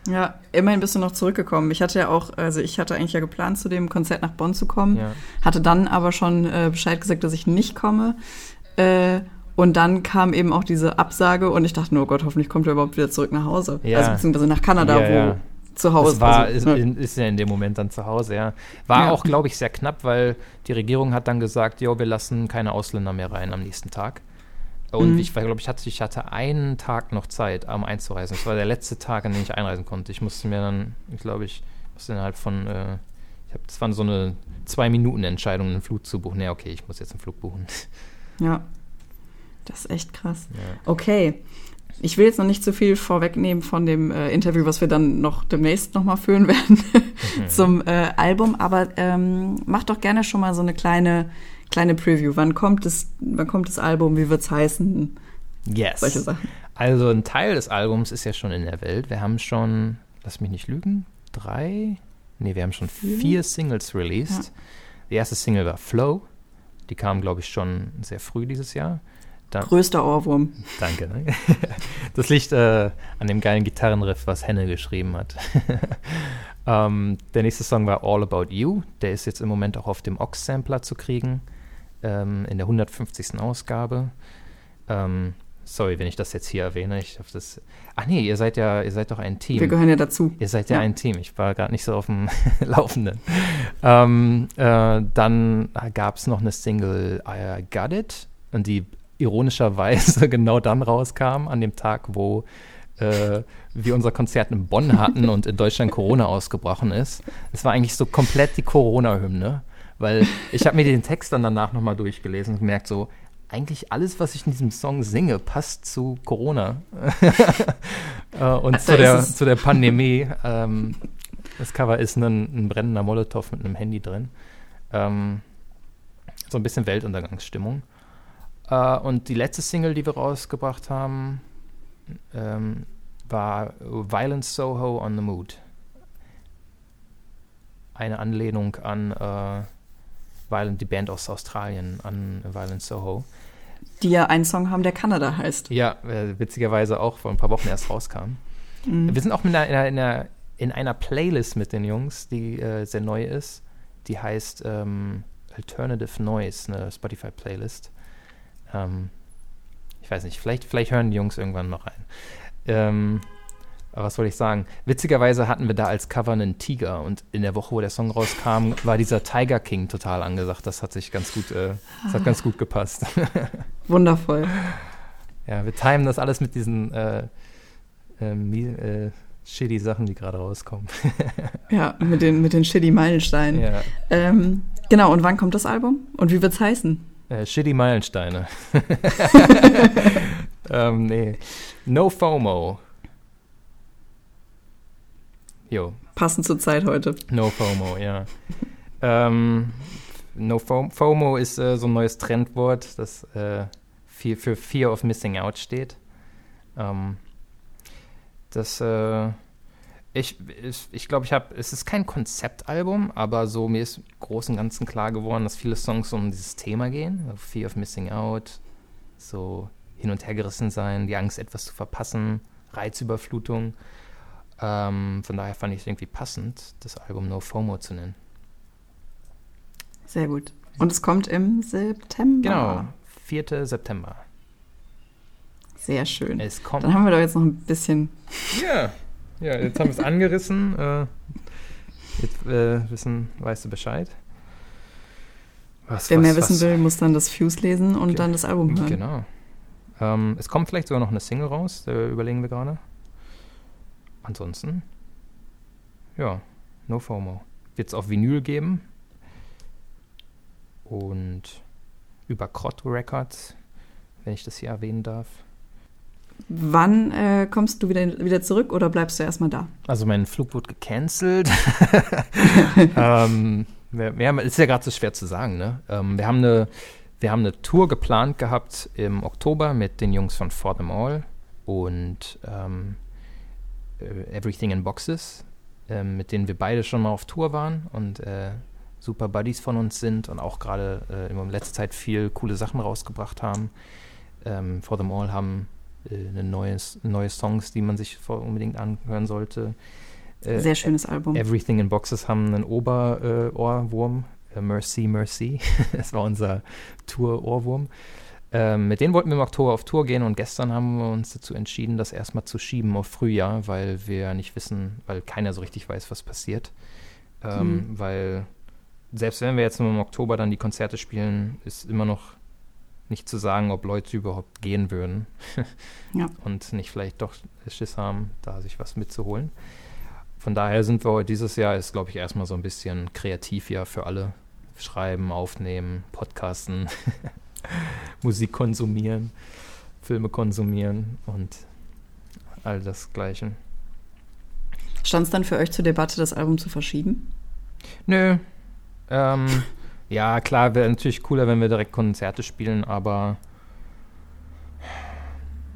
Ja, immerhin bist du noch zurückgekommen. Ich hatte ja auch, also ich hatte eigentlich ja geplant, zu dem Konzert nach Bonn zu kommen, Ja. hatte dann aber schon äh, Bescheid gesagt, dass ich nicht komme. Äh, und dann kam eben auch diese Absage und ich dachte, nur, oh Gott, hoffentlich kommt er überhaupt wieder zurück nach Hause. Ja. Also beziehungsweise nach Kanada, Ja, wo ja. zu Hause Es war, also, ist, ne? in, ist ja in dem Moment dann zu Hause, ja. War auch, glaube ich, sehr knapp, weil die Regierung hat dann gesagt, jo, wir lassen keine Ausländer mehr rein am nächsten Tag. Und Mhm. ich glaube, ich hatte, ich hatte einen Tag noch Zeit, um einzureisen. Das war der letzte Tag, an dem ich einreisen konnte. Ich musste mir dann, ich glaube, ich musste innerhalb von, äh, ich habe, das war so eine zwei Minuten Entscheidung, einen Flug zu buchen. Ja, okay, ich muss jetzt einen Flug buchen. ja. Das ist echt krass. Ja. Okay. Ich will jetzt noch nicht zu viel vorwegnehmen von dem äh, Interview, was wir dann noch demnächst nochmal führen werden zum äh, Album, aber ähm, mach doch gerne schon mal so eine kleine, kleine Preview. Wann kommt das, wann kommt das Album, wie wird's heißen? Yes. Solche Sachen. Also ein Teil des Albums ist ja schon in der Welt. Wir haben schon, lass mich nicht lügen, drei, nee, wir haben schon Vier? vier Singles released. Die erste Single war Flow. Die kam, glaube ich, schon sehr früh dieses Jahr. Dann, Größter Ohrwurm. danke. Ne? Das liegt äh, an dem geilen Gitarrenriff, was Henne geschrieben hat. ähm, der nächste Song war All About You. Der ist jetzt im Moment auch auf dem Ox-Sampler zu kriegen. Ähm, in der 150. Ausgabe. Ähm, sorry, wenn ich das jetzt hier erwähne. Ich hoffe, das. Ach nee, ihr seid ja, ihr seid doch ein Team. Wir gehören ja dazu. Ihr seid ja, Ja. ein Team. Ich war gerade nicht so auf dem Laufenden. Ähm, äh, dann gab es noch eine Single I Got It und die ironischerweise genau dann rauskam, an dem Tag, wo äh, wir unser Konzert in Bonn hatten und in Deutschland Corona ausgebrochen ist. Es war eigentlich so komplett die Corona-Hymne, weil ich habe mir den Text dann danach nochmal durchgelesen und gemerkt so, eigentlich alles, was ich in diesem Song singe, passt zu Corona. äh, und Also zu, der, zu der Pandemie. Ähm, das Cover ist ein, ein brennender Molotow mit einem Handy drin. Ähm, so ein bisschen Weltuntergangsstimmung. Äh, und die letzte Single, die wir rausgebracht haben, ähm, war Violent Soho on the Mood. Eine Anlehnung an äh, Violent, die Band aus Australien, an Violent Soho. Die ja einen Song haben, der Kanada heißt. Ja, äh, witzigerweise auch vor ein paar Wochen erst rauskam. Mhm. Wir sind auch in einer, in, einer, in, einer, in einer Playlist mit den Jungs, die äh, sehr neu ist. Die heißt ähm, Alternative Noise, eine Spotify-Playlist. Ähm, ich weiß nicht, vielleicht, vielleicht hören die Jungs irgendwann noch rein. Ähm, aber was soll ich sagen? Witzigerweise hatten wir da als Cover einen Tiger und in der Woche, wo der Song rauskam, war dieser Tiger King total angesagt. Das hat sich ganz gut, äh, das hat ganz gut gepasst. Wundervoll. Ja, wir timen das alles mit diesen äh, äh, mi- äh, shitty Sachen, die gerade rauskommen. Ja, mit den, mit den shitty Meilensteinen. ja. Ähm, genau, und wann kommt das Album? Und wie wird's heißen? Äh, shitty Meilensteine. ähm, nee. No FOMO. Jo, Passend zur Zeit heute. No FOMO, ja. ähm, no FOMO, FOMO ist äh, so ein neues Trendwort, das äh, für Fear of Missing Out steht. Ähm, das, äh, ich ich, ich glaube, ich habe, es ist kein Konzeptalbum, aber so mir ist im Großen und Ganzen klar geworden, dass viele Songs um dieses Thema gehen. Fear of Missing Out, so hin und her gerissen sein, die Angst, etwas zu verpassen, Reizüberflutung. Ähm, von daher fand ich es irgendwie passend, das Album No FOMO zu nennen. Sehr gut. Und es kommt im September. Genau, 4. September. Sehr schön. Es kommt. Dann haben wir doch jetzt noch ein bisschen. Ja, ja jetzt haben wir es angerissen. Äh, jetzt äh, wissen, weißt du Bescheid. Was, Wer was, mehr wissen was, will, muss dann das Fuse lesen und Ge- dann das Album hören. Genau. Ähm, es kommt vielleicht sogar noch eine Single raus, da überlegen wir gerade. Ansonsten, ja, No FOMO. Wird es auf Vinyl geben. Und über Krotto Records, wenn ich das hier erwähnen darf. Wann äh, kommst du wieder, wieder zurück oder bleibst du erstmal da? Also mein Flug wurde gecancelt. ähm, wir, wir haben, ist ja gerade so schwer zu sagen. Ne? Ähm, wir, haben eine, wir haben eine Tour geplant gehabt im Oktober mit den Jungs von For Them All und ähm, äh, Everything in Boxes, ähm, mit denen wir beide schon mal auf Tour waren und äh, super Buddies von uns sind und auch gerade äh, in letzter Zeit viel coole Sachen rausgebracht haben. Ähm, For Them All haben äh, neues, neue Songs, die man sich unbedingt anhören sollte. Äh, Sehr schönes Album. Everything in Boxes haben einen Oberohrwurm. Äh, Mercy, Mercy. das war unser Tour-Ohrwurm. Ähm, mit denen wollten wir im Oktober auf Tour gehen und gestern haben wir uns dazu entschieden, das erstmal zu schieben auf Frühjahr, weil wir nicht wissen, weil keiner so richtig weiß, was passiert. Ähm, mhm. Weil selbst wenn wir jetzt nur im Oktober dann die Konzerte spielen, ist immer noch nicht zu sagen, ob Leute überhaupt gehen würden. ja. Und nicht vielleicht doch Schiss haben, da sich was mitzuholen. Von daher sind wir heute dieses Jahr, ist glaube ich erstmal so ein bisschen kreativ ja für alle. Schreiben, aufnehmen, podcasten, Musik konsumieren, Filme konsumieren und all das Gleiche. Stand es dann für euch zur Debatte, das Album zu verschieben? Nö. Ähm, ja, klar, wäre natürlich cooler, wenn wir direkt Konzerte spielen, aber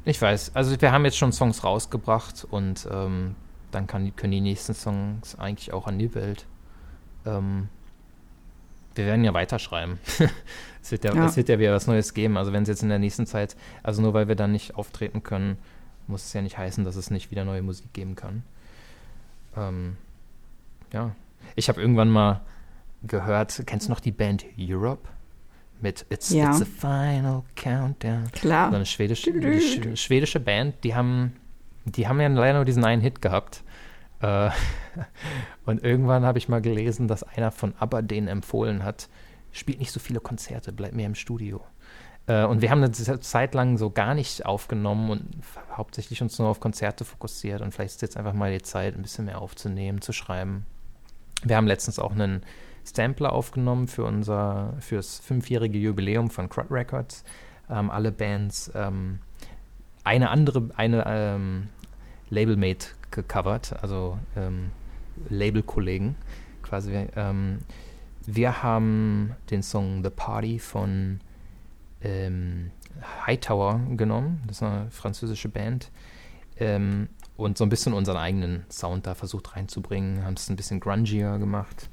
ich weiß, also wir haben jetzt schon Songs rausgebracht und ähm, dann kann, können die nächsten Songs eigentlich auch an die Welt. Ähm, wir werden ja weiterschreiben. es, wird ja, ja. es wird ja wieder was Neues geben. Also wenn es jetzt in der nächsten Zeit, also nur weil wir dann nicht auftreten können, muss es ja nicht heißen, dass es nicht wieder neue Musik geben kann. Ähm, ja. Ich habe irgendwann mal gehört, kennst du noch die Band Europe? Mit It's, ja. It's a Final Countdown. Klar. So eine schwedische, schwedische Band, die haben, die haben ja leider nur diesen einen Hit gehabt. Äh, und irgendwann habe ich mal gelesen, dass einer von ABBA denen empfohlen hat, spielt nicht so viele Konzerte, bleibt mehr im Studio. Äh, und wir haben eine Zeit lang so gar nicht aufgenommen und hauptsächlich uns nur auf Konzerte fokussiert. Und vielleicht ist jetzt einfach mal die Zeit, ein bisschen mehr aufzunehmen, zu schreiben. Wir haben letztens auch einen Sampler aufgenommen für unser fürs fünfjährige Jubiläum von Crud Records. Ähm, alle Bands ähm, eine andere, eine ähm, Labelmate gecovert, also ähm, Labelkollegen quasi. Ähm, wir haben den Song The Party von ähm, Hightower genommen, das ist eine französische Band, ähm, und so ein bisschen unseren eigenen Sound da versucht reinzubringen, haben es ein bisschen grungier gemacht.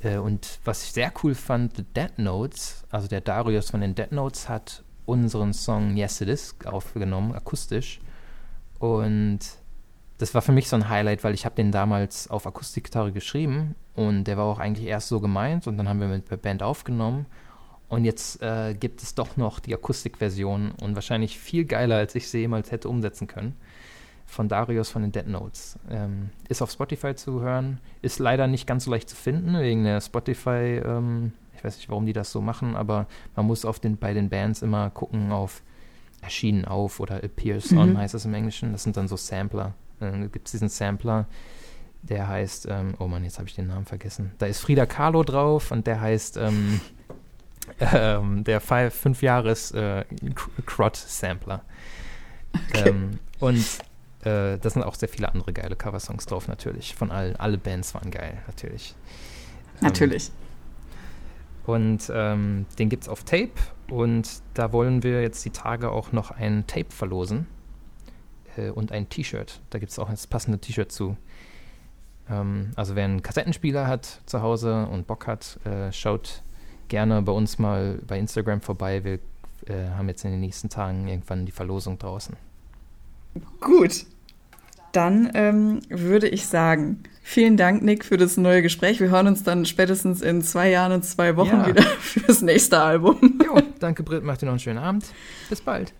Äh, und was ich sehr cool fand, The Dead Notes, also der Darius von den Dead Notes hat unseren Song Yes It Is aufgenommen, akustisch. Und das war für mich so ein Highlight, weil ich habe den damals auf Akustikgitarre geschrieben und der war auch eigentlich erst so gemeint und dann haben wir mit der Band aufgenommen und jetzt äh, gibt es doch noch die Akustikversion und wahrscheinlich viel geiler, als ich sie jemals hätte umsetzen können. Von Darius von den Dead Notes. Ähm, ist auf Spotify zu hören, ist leider nicht ganz so leicht zu finden, wegen der Spotify, ähm, ich weiß nicht, warum die das so machen, aber man muss auf den, bei den Bands immer gucken auf erschienen auf oder appears mhm. on heißt das im Englischen. Das sind dann so Sampler. Dann gibt es diesen Sampler, der heißt, ähm, oh Mann, jetzt habe ich den Namen vergessen. Da ist Frida Kahlo drauf und der heißt ähm, ähm, der 5 Jahres äh, Crot Sampler. Okay. Ähm, und äh, da sind auch sehr viele andere geile Coversongs drauf, natürlich. Von allen, alle Bands waren geil, natürlich. Natürlich. Ähm, und ähm, den gibt es auf Tape und da wollen wir jetzt die Tage auch noch ein Tape verlosen äh, und ein T-Shirt. Da gibt es auch das passende T-Shirt zu. Ähm, also wer einen Kassettenspieler hat zu Hause und Bock hat, äh, schaut gerne bei uns mal bei Instagram vorbei. Wir äh, haben jetzt in den nächsten Tagen irgendwann die Verlosung draußen. Gut. Dann ähm, würde ich sagen, vielen Dank, Nick, für das neue Gespräch. Wir hören uns dann spätestens in zwei Jahren und zwei Wochen ja. wieder fürs nächste Album. Jo, danke, Britt. Macht dir noch einen schönen Abend. Bis bald.